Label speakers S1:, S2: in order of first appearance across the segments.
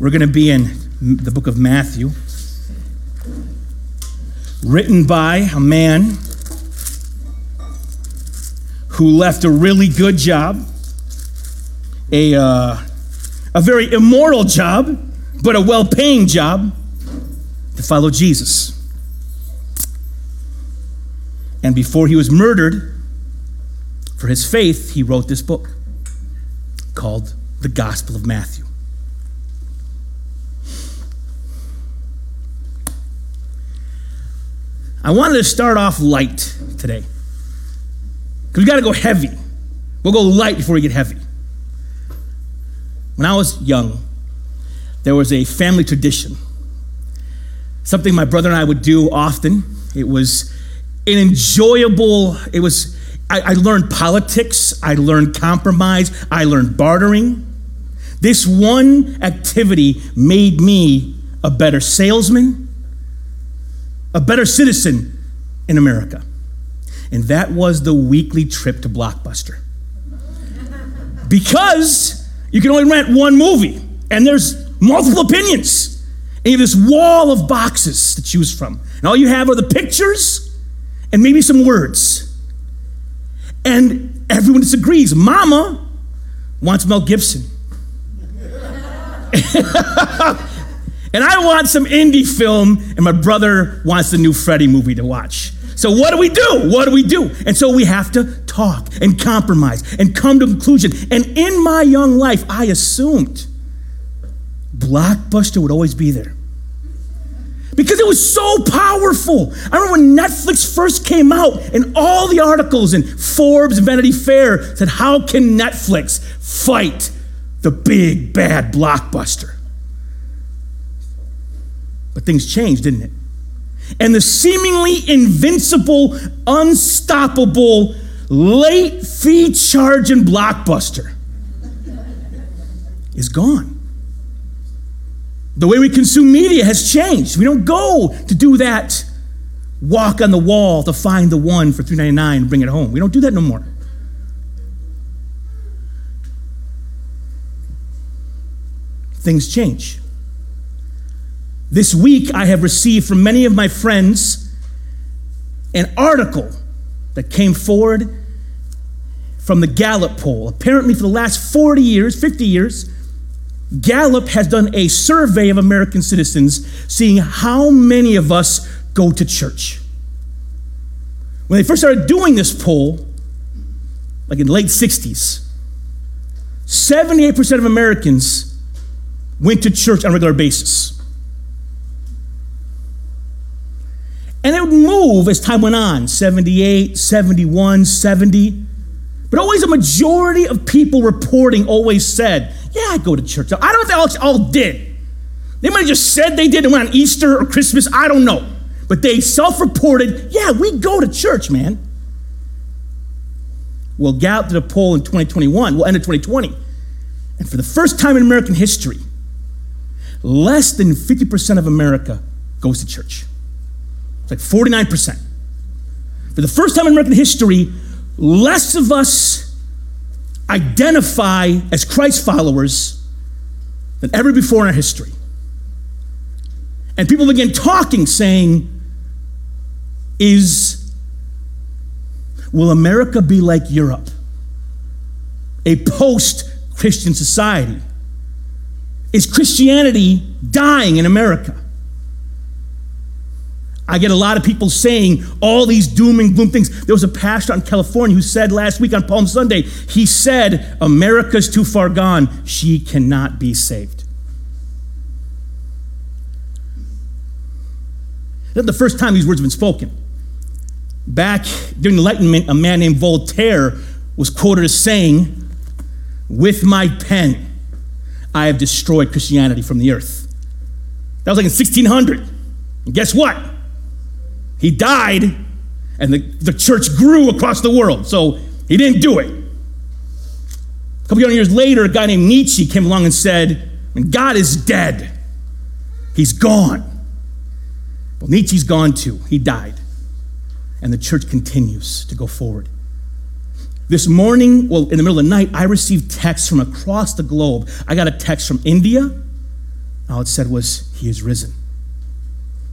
S1: We're going to be in the book of Matthew, written by a man who left a really good job, a, uh, a very immoral job, but a well paying job to follow Jesus. And before he was murdered for his faith, he wrote this book called The Gospel of Matthew. I wanted to start off light today. Because we got to go heavy. We'll go light before we get heavy. When I was young, there was a family tradition. Something my brother and I would do often. It was an enjoyable, it was, I, I learned politics, I learned compromise, I learned bartering. This one activity made me a better salesman, a better citizen in America. And that was the weekly trip to Blockbuster. Because you can only rent one movie, and there's multiple opinions. And you have this wall of boxes to choose from. And all you have are the pictures and maybe some words. And everyone disagrees. Mama wants Mel Gibson. and I want some indie film, and my brother wants the new Freddy movie to watch. So, what do we do? What do we do? And so we have to talk and compromise and come to conclusion. And in my young life, I assumed Blockbuster would always be there because it was so powerful. I remember when Netflix first came out, and all the articles in Forbes and Vanity Fair said, How can Netflix fight the big bad blockbuster? But things changed, didn't it? And the seemingly invincible, unstoppable, late fee charging blockbuster is gone. The way we consume media has changed. We don't go to do that walk on the wall to find the one for $3.99 and bring it home. We don't do that no more. Things change. This week, I have received from many of my friends an article that came forward from the Gallup poll. Apparently, for the last 40 years, 50 years, Gallup has done a survey of American citizens seeing how many of us go to church. When they first started doing this poll, like in the late 60s, 78% of Americans went to church on a regular basis. And it would move as time went on 78, 71, 70. But always a majority of people reporting always said, Yeah, I go to church. I don't know if they all, did. They might have just said they did and went on Easter or Christmas. I don't know. But they self reported, Yeah, we go to church, man. Well, Gallup did a poll in 2021, well, end of 2020. And for the first time in American history, less than 50% of America goes to church. It's like 49%. For the first time in American history, less of us identify as Christ followers than ever before in our history. And people begin talking, saying, Is, will America be like Europe? A post Christian society? Is Christianity dying in America? I get a lot of people saying all these doom and gloom things. There was a pastor in California who said last week on Palm Sunday, he said, America's too far gone. She cannot be saved. That's the first time these words have been spoken. Back during the Enlightenment, a man named Voltaire was quoted as saying, With my pen, I have destroyed Christianity from the earth. That was like in 1600. And guess what? He died, and the, the church grew across the world. So he didn't do it. A couple of years later, a guy named Nietzsche came along and said, When God is dead. He's gone. Well, Nietzsche's gone too. He died. And the church continues to go forward. This morning, well, in the middle of the night, I received texts from across the globe. I got a text from India, All it said was, He is risen.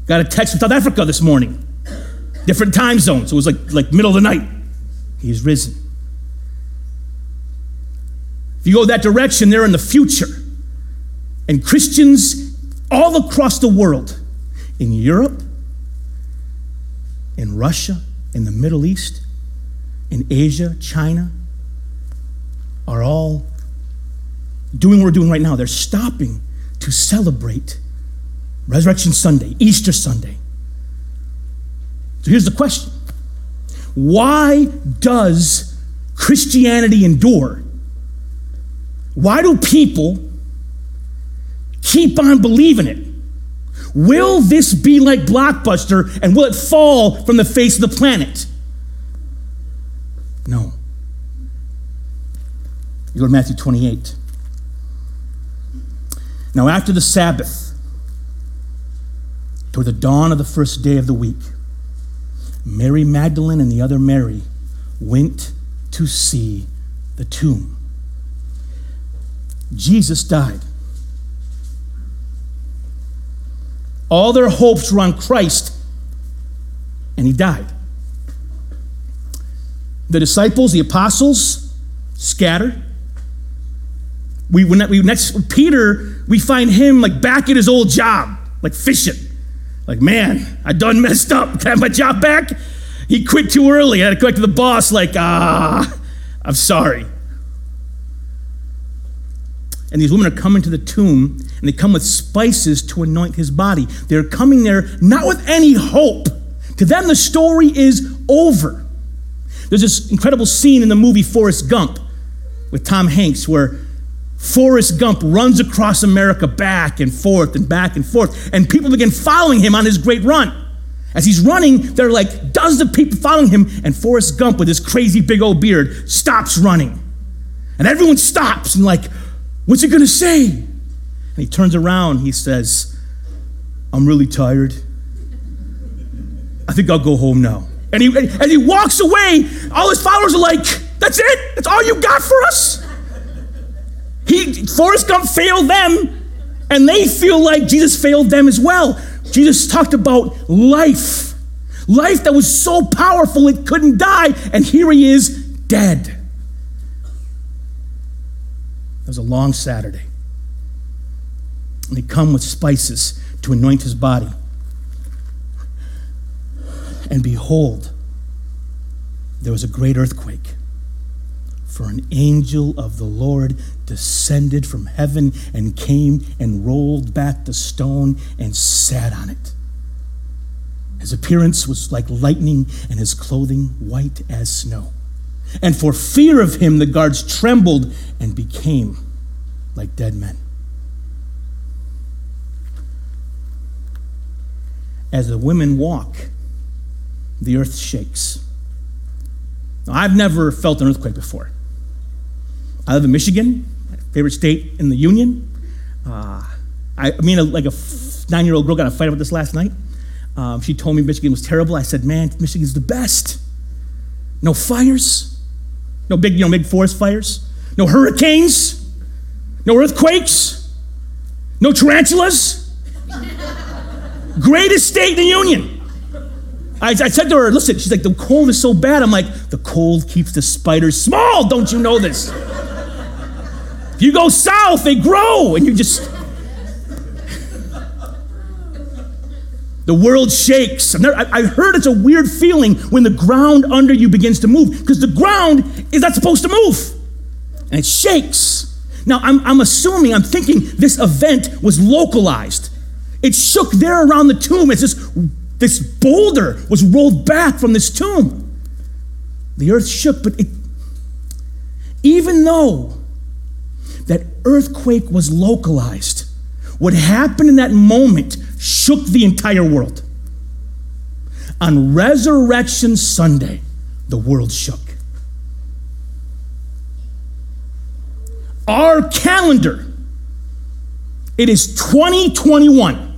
S1: Got a text from South Africa this morning. Different time zones. It was like, like middle of the night. He's risen. If you go that direction, they're in the future. And Christians all across the world, in Europe, in Russia, in the Middle East, in Asia, China, are all doing what we're doing right now. They're stopping to celebrate Resurrection Sunday, Easter Sunday. So here's the question Why does Christianity endure? Why do people keep on believing it? Will this be like Blockbuster and will it fall from the face of the planet? No. You go to Matthew 28. Now, after the Sabbath, toward the dawn of the first day of the week, Mary Magdalene and the other Mary went to see the tomb. Jesus died. All their hopes were on Christ, and he died. The disciples, the apostles, scattered. We, we next Peter, we find him like back at his old job, like fishing. Like, man, I done messed up. Can I have my job back? He quit too early. I had to go back to the boss, like, ah, I'm sorry. And these women are coming to the tomb, and they come with spices to anoint his body. They're coming there not with any hope. To them, the story is over. There's this incredible scene in the movie Forrest Gump with Tom Hanks where Forrest Gump runs across America back and forth and back and forth, and people begin following him on his great run. As he's running, there are like dozens of people following him, and Forrest Gump, with his crazy big old beard, stops running. And everyone stops and, like, what's he gonna say? And he turns around, he says, I'm really tired. I think I'll go home now. And he, as he walks away, all his followers are like, That's it? That's all you got for us? He, Forrest Gump failed them, and they feel like Jesus failed them as well. Jesus talked about life, life that was so powerful it couldn't die, and here he is dead. It was a long Saturday. And they come with spices to anoint his body. And behold, there was a great earthquake for an angel of the Lord descended from heaven and came and rolled back the stone and sat on it. His appearance was like lightning, and his clothing white as snow. And for fear of him, the guards trembled and became like dead men. As the women walk, the earth shakes. Now, I've never felt an earthquake before. I live in Michigan, favorite state in the union. Uh, I, I mean, like a nine year old girl got a fight about this last night. Um, she told me Michigan was terrible. I said, man, Michigan's the best. No fires, no big, you know, big forest fires, no hurricanes, no earthquakes, no tarantulas. Greatest state in the union. I, I, said to her, listen, she's like, the cold is so bad. I'm like, the cold keeps the spiders small. Don't you know this? You go south, they grow, and you just. The world shakes. I heard it's a weird feeling when the ground under you begins to move because the ground is not supposed to move and it shakes. Now, I'm, I'm assuming, I'm thinking this event was localized. It shook there around the tomb as this, this boulder was rolled back from this tomb. The earth shook, but it, even though earthquake was localized. What happened in that moment shook the entire world. On Resurrection Sunday, the world shook. Our calendar, it is 2021.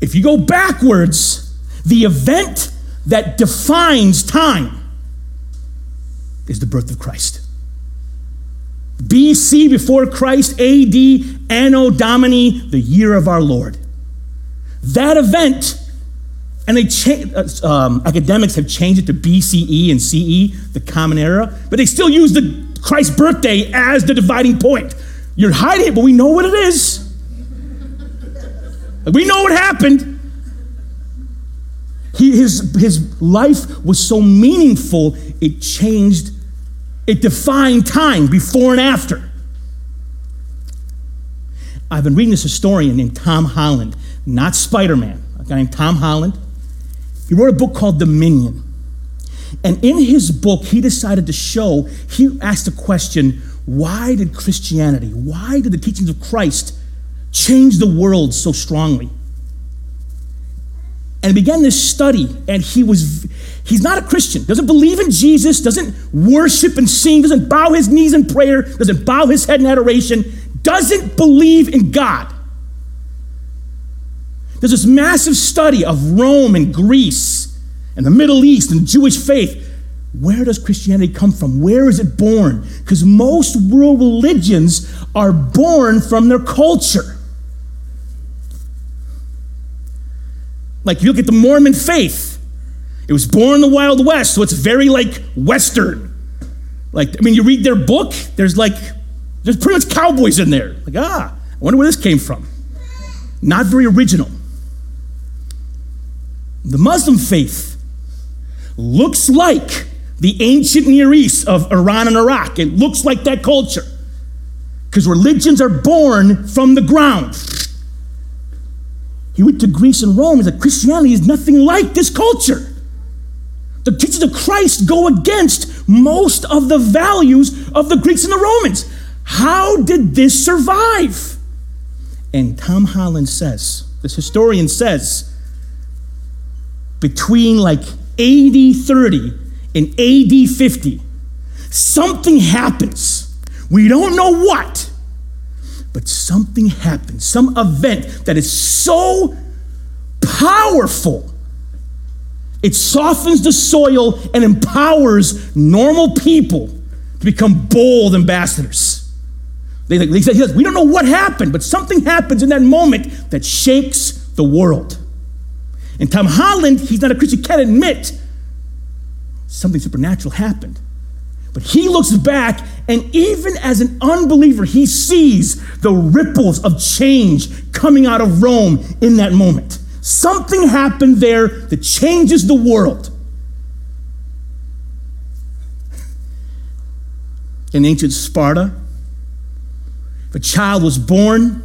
S1: If you go backwards, the event that defines time is the birth of Christ. BC before Christ, AD, Anno Domini, the year of our Lord. That event, and they cha- uh, um, academics have changed it to BCE and CE, the Common Era, but they still use the Christ's birthday as the dividing point. You're hiding it, but we know what it is. We know what happened. He, his, his life was so meaningful, it changed, it defined time before and after. I've been reading this historian named Tom Holland, not Spider Man, a guy named Tom Holland. He wrote a book called Dominion. And in his book, he decided to show, he asked the question why did Christianity, why did the teachings of Christ change the world so strongly? And began this study, and he was, he's not a Christian, doesn't believe in Jesus, doesn't worship and sing, doesn't bow his knees in prayer, doesn't bow his head in adoration, doesn't believe in God. There's this massive study of Rome and Greece and the Middle East and Jewish faith. Where does Christianity come from? Where is it born? Because most world religions are born from their culture. Like you look at the Mormon faith, it was born in the Wild West, so it's very like Western. Like, I mean, you read their book, there's like, there's pretty much cowboys in there. Like, ah, I wonder where this came from. Not very original. The Muslim faith looks like the ancient Near East of Iran and Iraq. It looks like that culture. Because religions are born from the ground. He went to Greece and Rome. He's like, Christianity is nothing like this culture. The teachings of Christ go against most of the values of the Greeks and the Romans. How did this survive? And Tom Holland says, this historian says, between like AD 30 and AD 50, something happens. We don't know what, but something happens, some event that is so powerful. It softens the soil and empowers normal people to become bold ambassadors. They, they said, We don't know what happened, but something happens in that moment that shakes the world. And Tom Holland, he's not a Christian, can't admit something supernatural happened. But he looks back, and even as an unbeliever, he sees the ripples of change coming out of Rome in that moment. Something happened there that changes the world. In ancient Sparta, if a child was born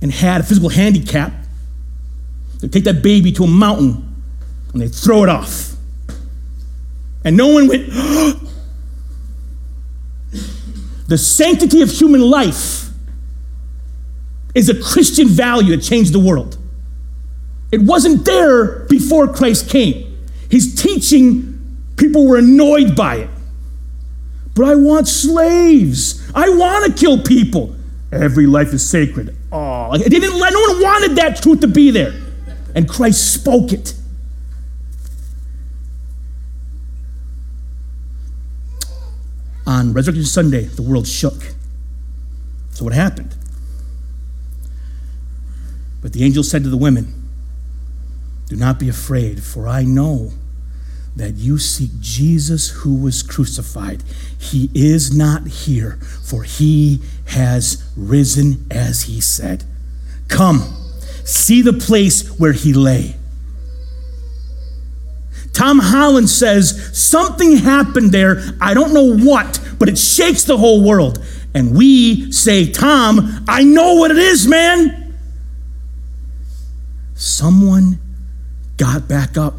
S1: and had a physical handicap, they'd take that baby to a mountain and they'd throw it off. And no one went, the sanctity of human life is a Christian value that changed the world. It wasn't there before Christ came. His teaching, people were annoyed by it. But I want slaves. I want to kill people. Every life is sacred. Oh, didn't. No one wanted that truth to be there, and Christ spoke it. On Resurrection Sunday, the world shook. So what happened? But the angel said to the women, Do not be afraid, for I know that you seek Jesus who was crucified. He is not here, for he has risen as he said. Come, see the place where he lay. Tom Holland says something happened there. I don't know what, but it shakes the whole world. And we say, Tom, I know what it is, man. Someone got back up.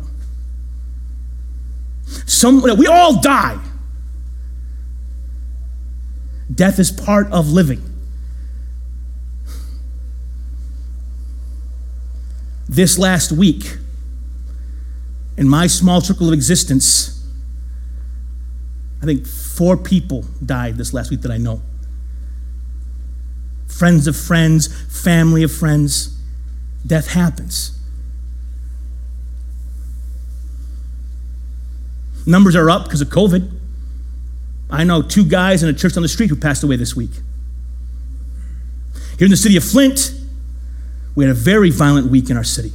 S1: Some, we all die. Death is part of living. This last week, in my small circle of existence, I think four people died this last week that I know. Friends of friends, family of friends. Death happens. Numbers are up because of COVID. I know two guys in a church on the street who passed away this week. Here in the city of Flint, we had a very violent week in our city.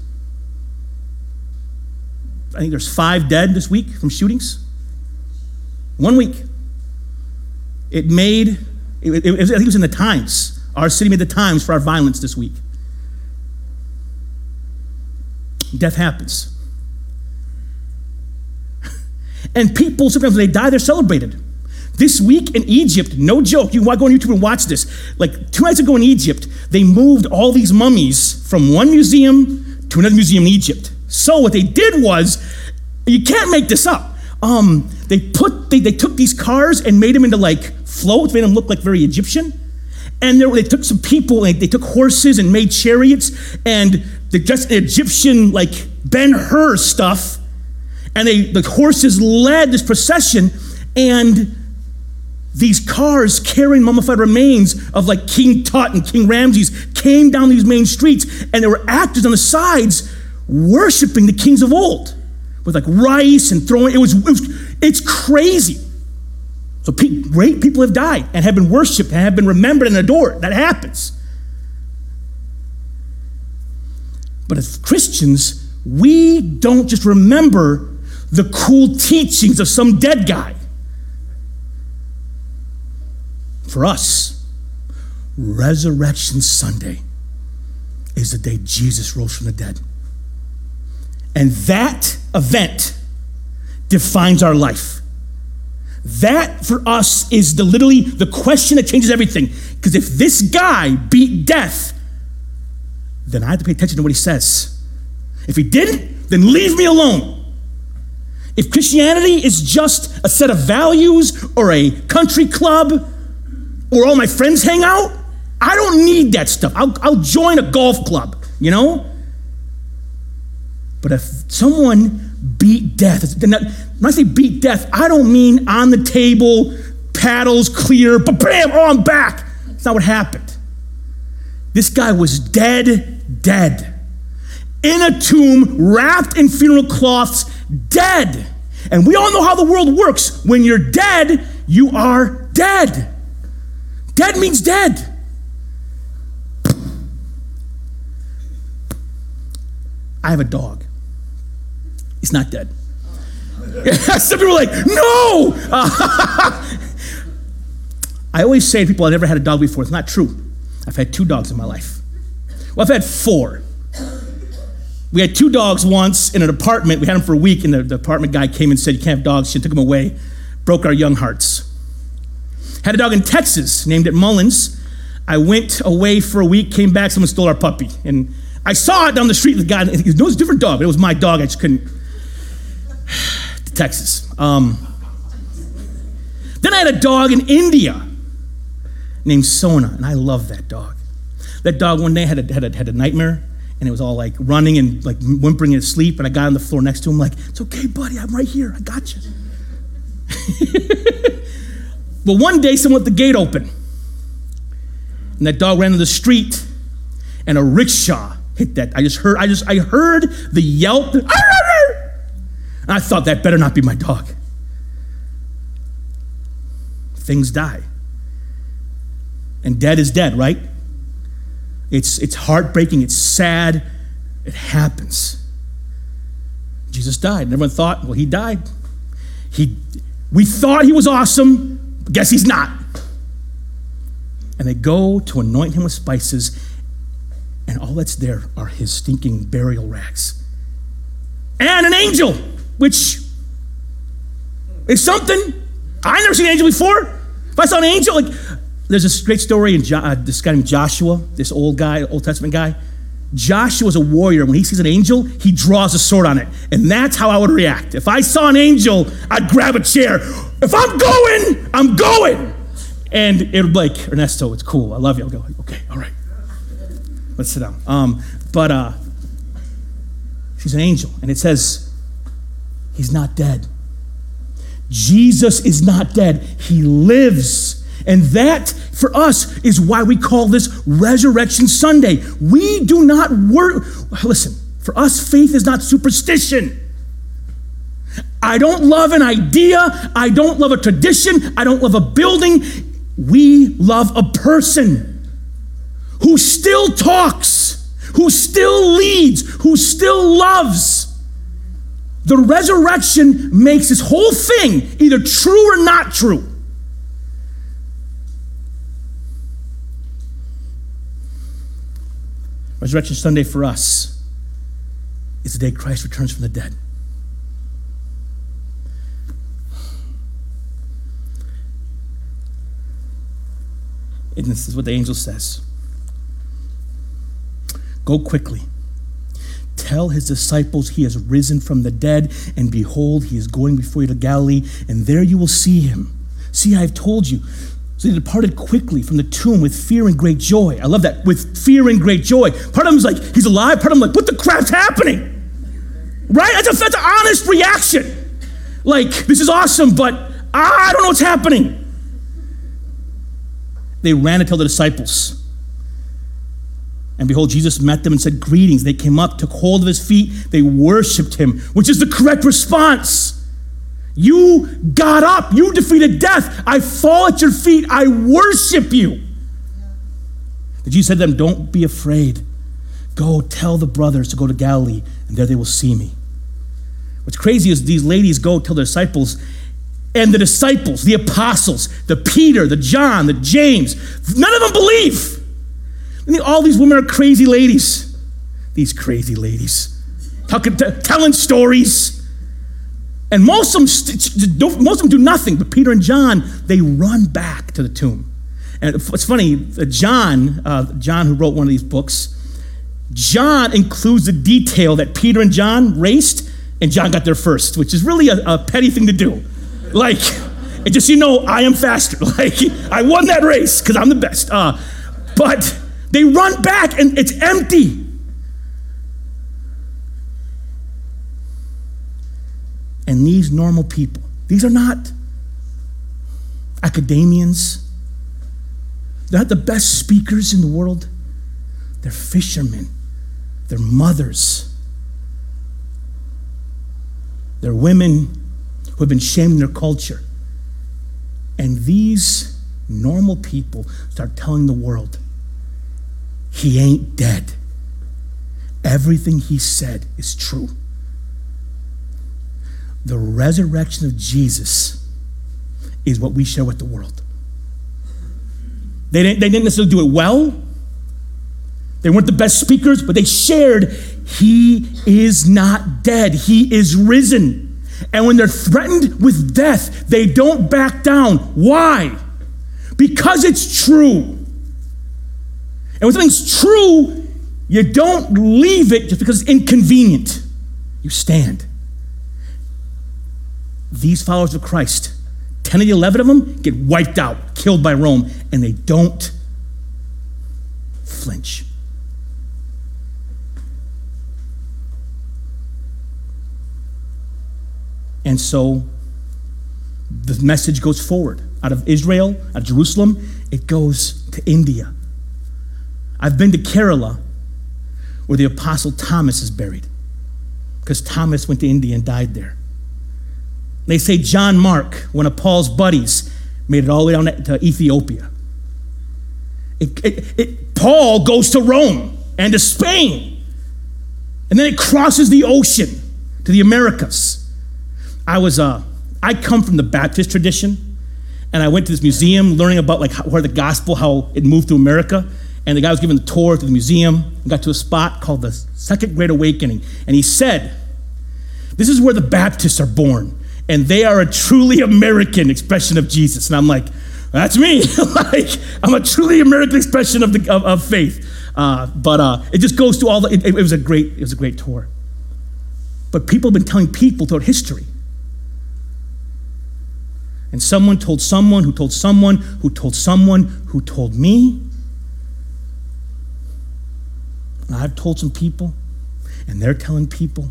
S1: I think there's five dead this week from shootings. One week. It made, it, it, I think it was in the Times. Our city made the Times for our violence this week. Death happens. and people, sometimes when they die, they're celebrated. This week in Egypt, no joke, you can go on YouTube and watch this. Like two nights ago in Egypt, they moved all these mummies from one museum to another museum in Egypt. So what they did was, you can't make this up. Um, they put they, they took these cars and made them into like floats, made them look like very Egyptian. And they, took some people and they took horses and made chariots and just Egyptian like Ben Hur stuff. And they the horses led this procession and these cars carrying mummified remains of like King Tut and King Ramses came down these main streets, and there were actors on the sides worshiping the kings of old with like rice and throwing. It was, it was it's crazy. So pe- great people have died and have been worshipped and have been remembered and adored. That happens. But as Christians, we don't just remember the cool teachings of some dead guy. For us, Resurrection Sunday is the day Jesus rose from the dead. And that event defines our life. That for us is the literally the question that changes everything. Because if this guy beat death, then I have to pay attention to what he says. If he didn't, then leave me alone. If Christianity is just a set of values or a country club or all my friends hang out, I don't need that stuff. I'll, I'll join a golf club, you know? But if someone beat death, when I say beat death, I don't mean on the table, paddles clear, but bam, oh, I'm back. That's not what happened. This guy was dead, dead. In a tomb, wrapped in funeral cloths, dead. And we all know how the world works. When you're dead, you are dead. Dead means dead. I have a dog. He's not dead. Some people are like, no! I always say to people, "I've never had a dog before. It's not true. I've had two dogs in my life. Well, I've had four. We had two dogs once in an apartment. We had them for a week, and the, the apartment guy came and said, You can't have dogs. She took them away. Broke our young hearts. Had a dog in Texas, named it Mullins. I went away for a week, came back, someone stole our puppy. And I saw it down the street. The guy, it was a different dog, but it was my dog. I just couldn't. Texas. Um, then I had a dog in India named Sona, and I love that dog. That dog one day had a, had a, had a nightmare, and it was all like running and like whimpering in sleep. And I got on the floor next to him, like, "It's okay, buddy. I'm right here. I got you." but one day, someone left the gate open, and that dog ran to the street, and a rickshaw hit that. I just heard. I just I heard the yelp. And I thought that better not be my dog. Things die. And dead is dead, right? It's, it's heartbreaking, it's sad, it happens. Jesus died. And everyone thought, well, he died. He, we thought he was awesome, guess he's not. And they go to anoint him with spices, and all that's there are his stinking burial rags. And an angel which is something. I never seen an angel before. If I saw an angel, like there's this great story in jo- uh, this guy named Joshua, this old guy, Old Testament guy. Joshua's a warrior. When he sees an angel, he draws a sword on it. And that's how I would react. If I saw an angel, I'd grab a chair. If I'm going, I'm going. And it would be like, Ernesto, it's cool. I love you. I'll go, okay, all right. Let's sit down. Um, but uh, she's an angel. And it says, He's not dead. Jesus is not dead, He lives. And that, for us, is why we call this Resurrection Sunday. We do not work. Listen, for us, faith is not superstition. I don't love an idea. I don't love a tradition. I don't love a building. We love a person who still talks, who still leads, who still loves. The resurrection makes this whole thing either true or not true. Resurrection Sunday for us is the day Christ returns from the dead. And this is what the angel says Go quickly. Tell his disciples he has risen from the dead, and behold, he is going before you to Galilee, and there you will see him. See, I have told you. So they departed quickly from the tomb with fear and great joy. I love that. With fear and great joy. Part of them is like, he's alive. Part of them like, what the crap's happening? Right? That's, a, that's an honest reaction. Like, this is awesome, but I don't know what's happening. They ran to tell the disciples. And behold, Jesus met them and said, Greetings. They came up, took hold of his feet, they worshiped him, which is the correct response. You got up, you defeated death. I fall at your feet, I worship you. Then Jesus said to them, Don't be afraid. Go tell the brothers to go to Galilee, and there they will see me. What's crazy is these ladies go tell their disciples, and the disciples, the apostles, the Peter, the John, the James, none of them believe. And all these women are crazy ladies. These crazy ladies. Talking, telling stories. And most of, them st- most of them do nothing, but Peter and John, they run back to the tomb. And it's funny, uh, John, uh, John who wrote one of these books, John includes the detail that Peter and John raced, and John got there first, which is really a, a petty thing to do. Like, and just so you know, I am faster. Like, I won that race because I'm the best. Uh, but they run back and it's empty. And these normal people, these are not academians, they're not the best speakers in the world. They're fishermen, they're mothers, they're women who have been shamed in their culture. And these normal people start telling the world he ain't dead. Everything he said is true. The resurrection of Jesus is what we share with the world. They didn't, they didn't necessarily do it well. They weren't the best speakers, but they shared, He is not dead. He is risen. And when they're threatened with death, they don't back down. Why? Because it's true. And when something's true, you don't leave it just because it's inconvenient. You stand. These followers of Christ, 10 of the 11 of them get wiped out, killed by Rome, and they don't flinch. And so the message goes forward out of Israel, out of Jerusalem, it goes to India. I've been to Kerala, where the Apostle Thomas is buried, because Thomas went to India and died there. They say John Mark, one of Paul's buddies, made it all the way down to Ethiopia. It, it, it, Paul goes to Rome and to Spain, and then it crosses the ocean to the Americas. I was, uh, I come from the Baptist tradition, and I went to this museum learning about like how, where the gospel, how it moved to America and the guy was giving the tour to the museum and got to a spot called the Second Great Awakening. And he said, This is where the Baptists are born, and they are a truly American expression of Jesus. And I'm like, That's me. like, I'm a truly American expression of, the, of, of faith. Uh, but uh, it just goes to all the, it, it was a great, it was a great tour. But people have been telling people throughout history. And someone told someone who told someone who told someone who told me and I've told some people, and they're telling people.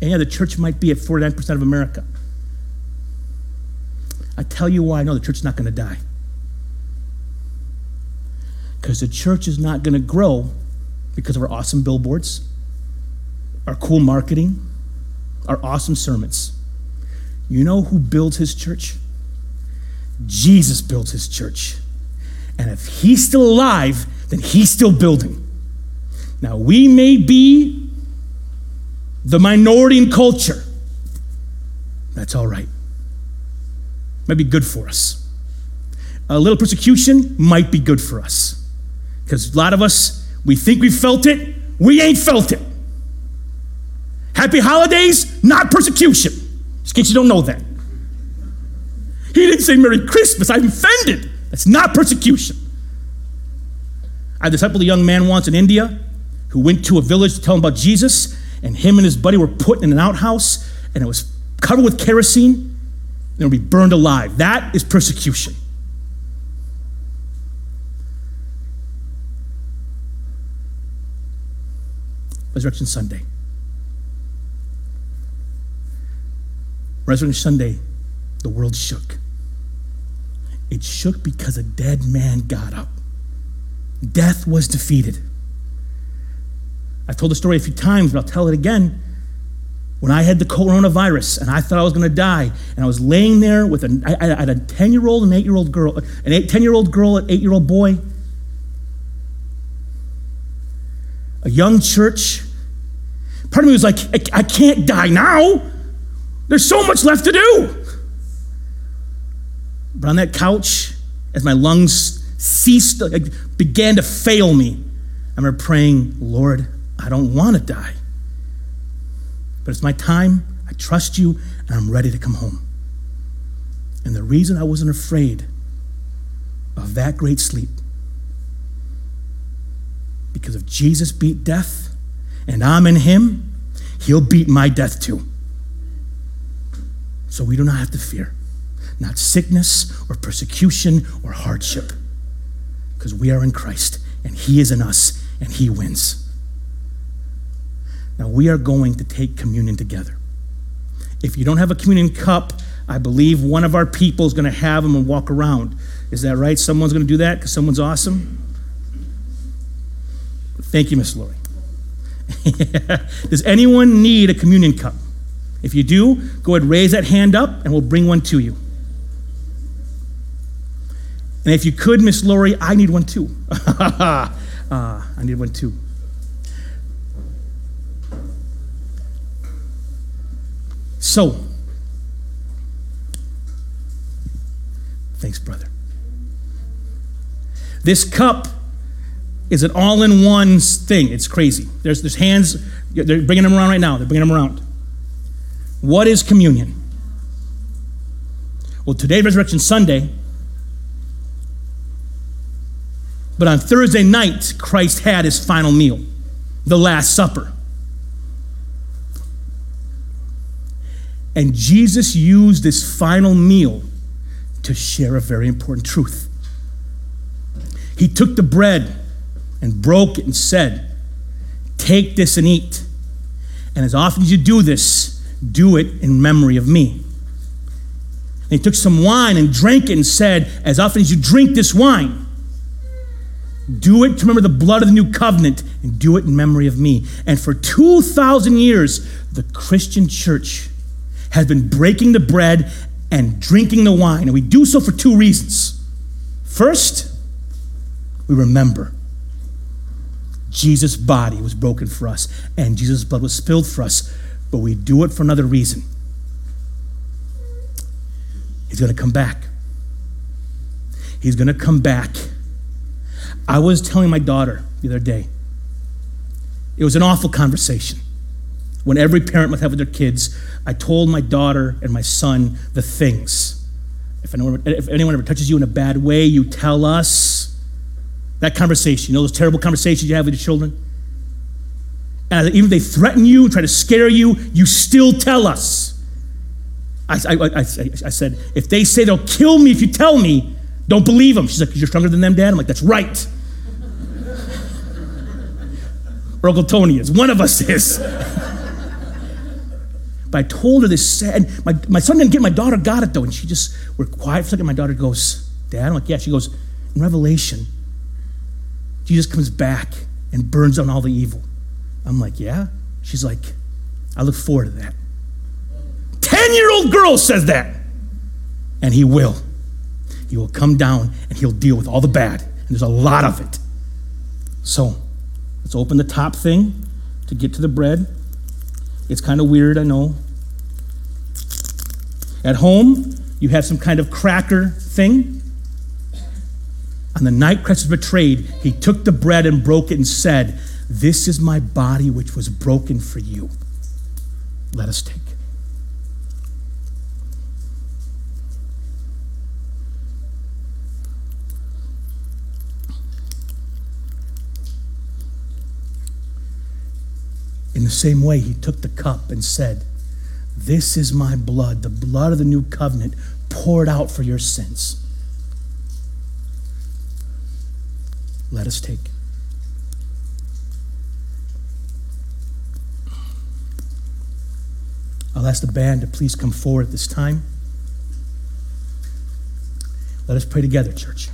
S1: And yeah, the church might be at 49% of America. I tell you why I know the church is not going to die. Because the church is not going to grow because of our awesome billboards, our cool marketing, our awesome sermons. You know who builds his church? Jesus builds his church. And if he's still alive, then he's still building. Now, we may be the minority in culture. That's all right. Might be good for us. A little persecution might be good for us. Because a lot of us, we think we felt it, we ain't felt it. Happy holidays, not persecution. Just in case you don't know that. He didn't say Merry Christmas. I'm offended. That's not persecution. I discipled a young man once in India who went to a village to tell him about Jesus, and him and his buddy were put in an outhouse, and it was covered with kerosene, and they would be burned alive. That is persecution. Resurrection Sunday. Resurrection Sunday, the world shook. It shook because a dead man got up. Death was defeated. I've told the story a few times, but I'll tell it again. When I had the coronavirus and I thought I was going to die, and I was laying there with a, I, had a 10 year old and 8 year old girl, an 10 year old girl, an 8 year old boy, a young church. Part of me was like, I, I can't die now. There's so much left to do. But on that couch, as my lungs ceased, began to fail me, I remember praying, Lord, I don't want to die. But it's my time. I trust you, and I'm ready to come home. And the reason I wasn't afraid of that great sleep, because if Jesus beat death and I'm in him, he'll beat my death too. So we do not have to fear not sickness or persecution or hardship, because we are in Christ and He is in us and He wins. Now, we are going to take communion together. If you don't have a communion cup, I believe one of our people is going to have them and walk around. Is that right? Someone's going to do that because someone's awesome? Thank you, Miss Lori. Does anyone need a communion cup? If you do, go ahead, raise that hand up, and we'll bring one to you. And if you could, Miss Lori, I need one too. uh, I need one too. So, thanks, brother. This cup is an all in one thing. It's crazy. There's, there's hands, they're bringing them around right now. They're bringing them around. What is communion? Well, today, Resurrection Sunday, But on Thursday night, Christ had his final meal, the Last Supper. And Jesus used this final meal to share a very important truth. He took the bread and broke it and said, Take this and eat. And as often as you do this, do it in memory of me. And he took some wine and drank it and said, As often as you drink this wine, do it to remember the blood of the new covenant and do it in memory of me. And for 2,000 years, the Christian church has been breaking the bread and drinking the wine. And we do so for two reasons. First, we remember Jesus' body was broken for us and Jesus' blood was spilled for us, but we do it for another reason. He's going to come back. He's going to come back I was telling my daughter the other day, it was an awful conversation. When every parent must have with their kids, I told my daughter and my son the things. If anyone, if anyone ever touches you in a bad way, you tell us. That conversation, you know those terrible conversations you have with your children? And even if they threaten you, try to scare you, you still tell us. I, I, I, I said, if they say they'll kill me if you tell me, don't believe them. She's like, you're stronger than them, Dad? I'm like, that's right. Is. One of us is. but I told her this sad. My, my son didn't get it. My daughter got it though, and she just we're quiet for a second. My daughter goes, "Dad," I'm like, "Yeah." She goes, "In Revelation, Jesus comes back and burns down all the evil." I'm like, "Yeah." She's like, "I look forward to that." 10 year old girl says that. And he will. He will come down and he'll deal with all the bad. And there's a lot of it. So let's open the top thing to get to the bread. It's kind of weird, I know. At home, you have some kind of cracker thing. On the night Christ was betrayed, he took the bread and broke it and said, This is my body which was broken for you. Let us take. In the same way, he took the cup and said, This is my blood, the blood of the new covenant, poured out for your sins. Let us take. I'll ask the band to please come forward at this time. Let us pray together, church.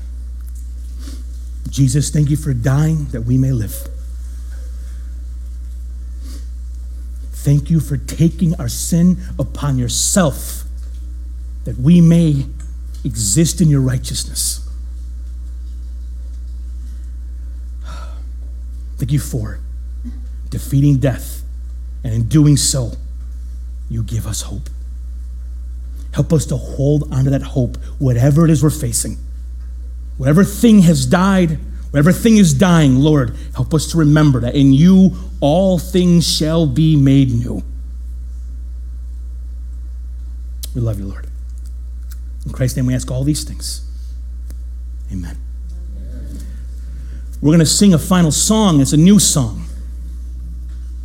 S1: Jesus, thank you for dying that we may live. Thank you for taking our sin upon yourself that we may exist in your righteousness. Thank you for defeating death, and in doing so, you give us hope. Help us to hold onto that hope, whatever it is we're facing. Whatever thing has died, whatever thing is dying, Lord, help us to remember that in you all things shall be made new. We love you, Lord. In Christ's name, we ask all these things. Amen. We're going to sing a final song. It's a new song.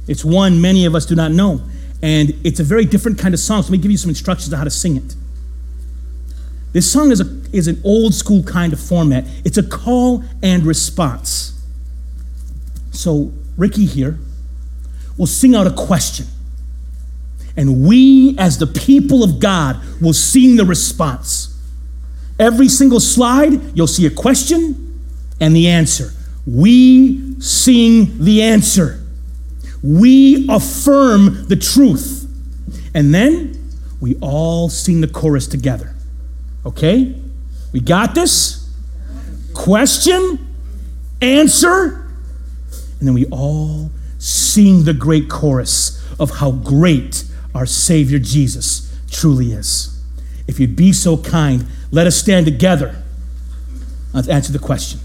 S1: It's one many of us do not know. And it's a very different kind of song. So let me give you some instructions on how to sing it. This song is, a, is an old school kind of format, it's a call and response. So, Ricky here will sing out a question. And we, as the people of God, will sing the response. Every single slide, you'll see a question and the answer. We sing the answer. We affirm the truth. And then we all sing the chorus together. Okay? We got this? Question, answer, and then we all sing the great chorus of how great our Savior Jesus truly is. If you'd be so kind, let us stand together. Let's answer the question.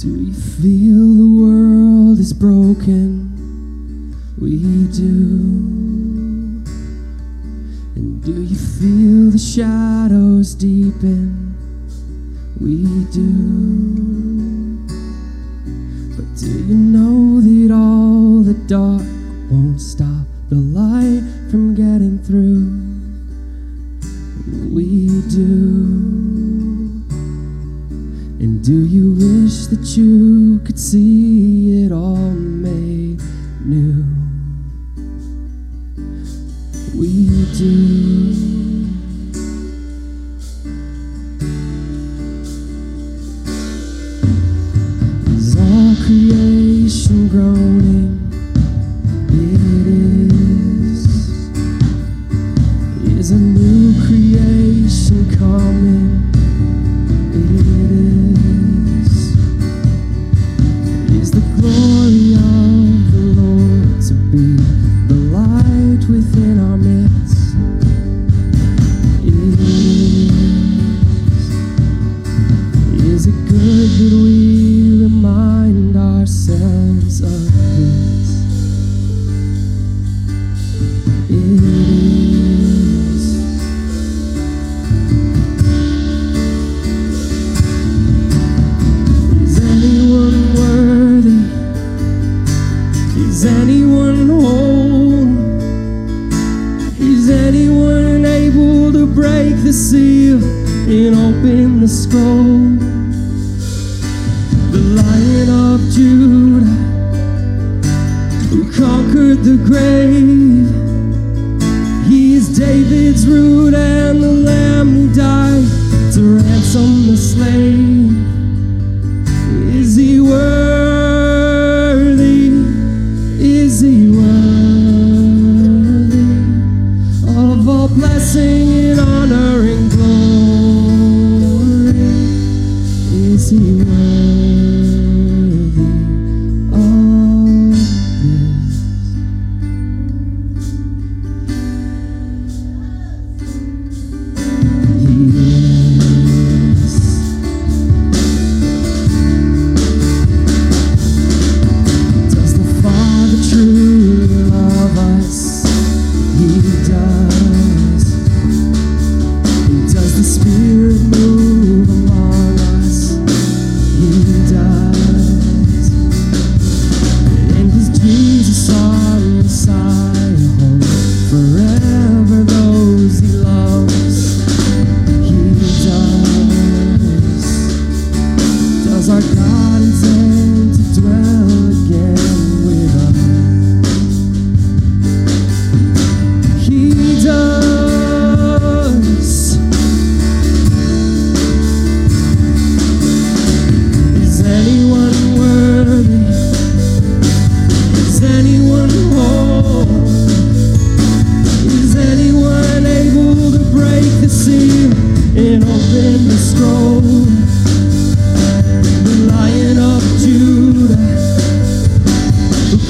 S2: Do you feel the world is broken? We do. And do you feel the shadows deepen? We do.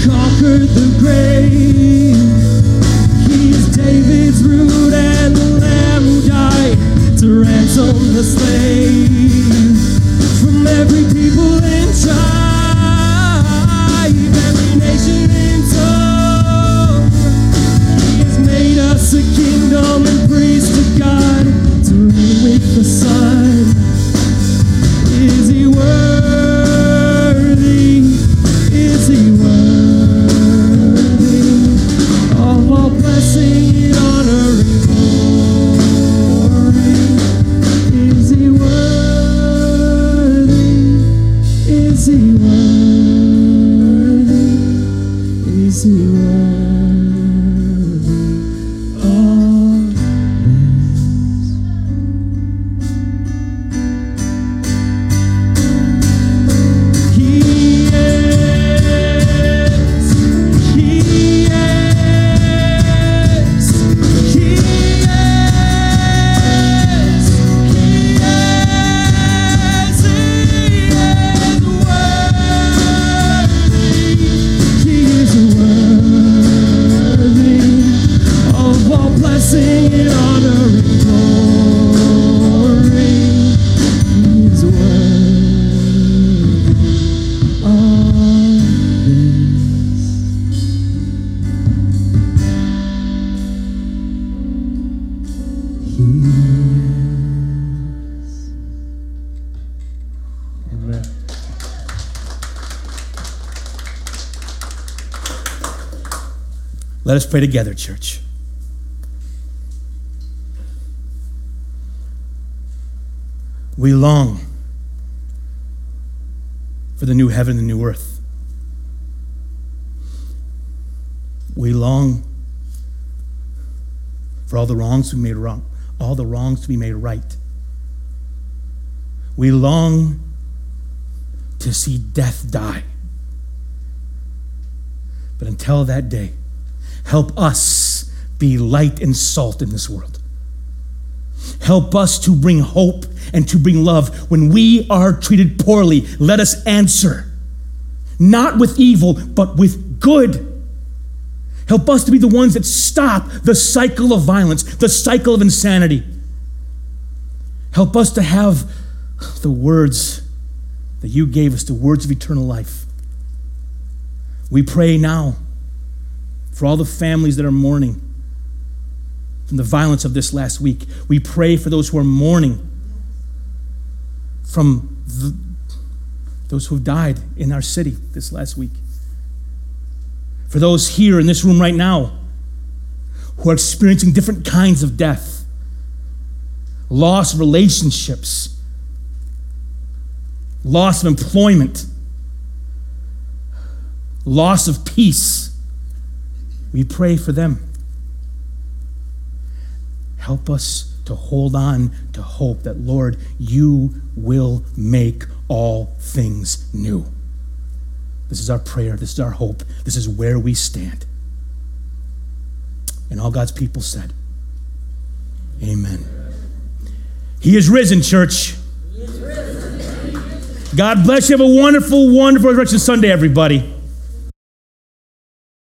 S2: Conquered the grave. He's David's root and the Lamb who died to ransom the slave from every people and tribe, every nation and tongue. He has made us a kingdom and priest to God to reign with the Son.
S1: Us pray together, church. We long for the new heaven and the new earth. We long for all the wrongs to be made wrong, all the wrongs to be made right. We long to see death die. But until that day, help us be light and salt in this world. Help us to bring hope and to bring love. When we are treated poorly, let us answer, not with evil, but with good. Help us to be the ones that stop the cycle of violence, the cycle of insanity. Help us to have the words that you gave us, the words of eternal life. We pray now for all the families that are mourning from the violence of this last week. We pray for those who are mourning from the, those who have died in our city this last week. For those here in this room right now who are experiencing different kinds of death, loss of relationships, loss of employment, loss of peace. We pray for them. Help us to hold on to hope that, Lord, you will make all things new. This is our prayer. This is our hope. This is where we stand. And all God's people said, Amen. He is risen, church. God bless you. Have a wonderful, wonderful Resurrection Sunday, everybody.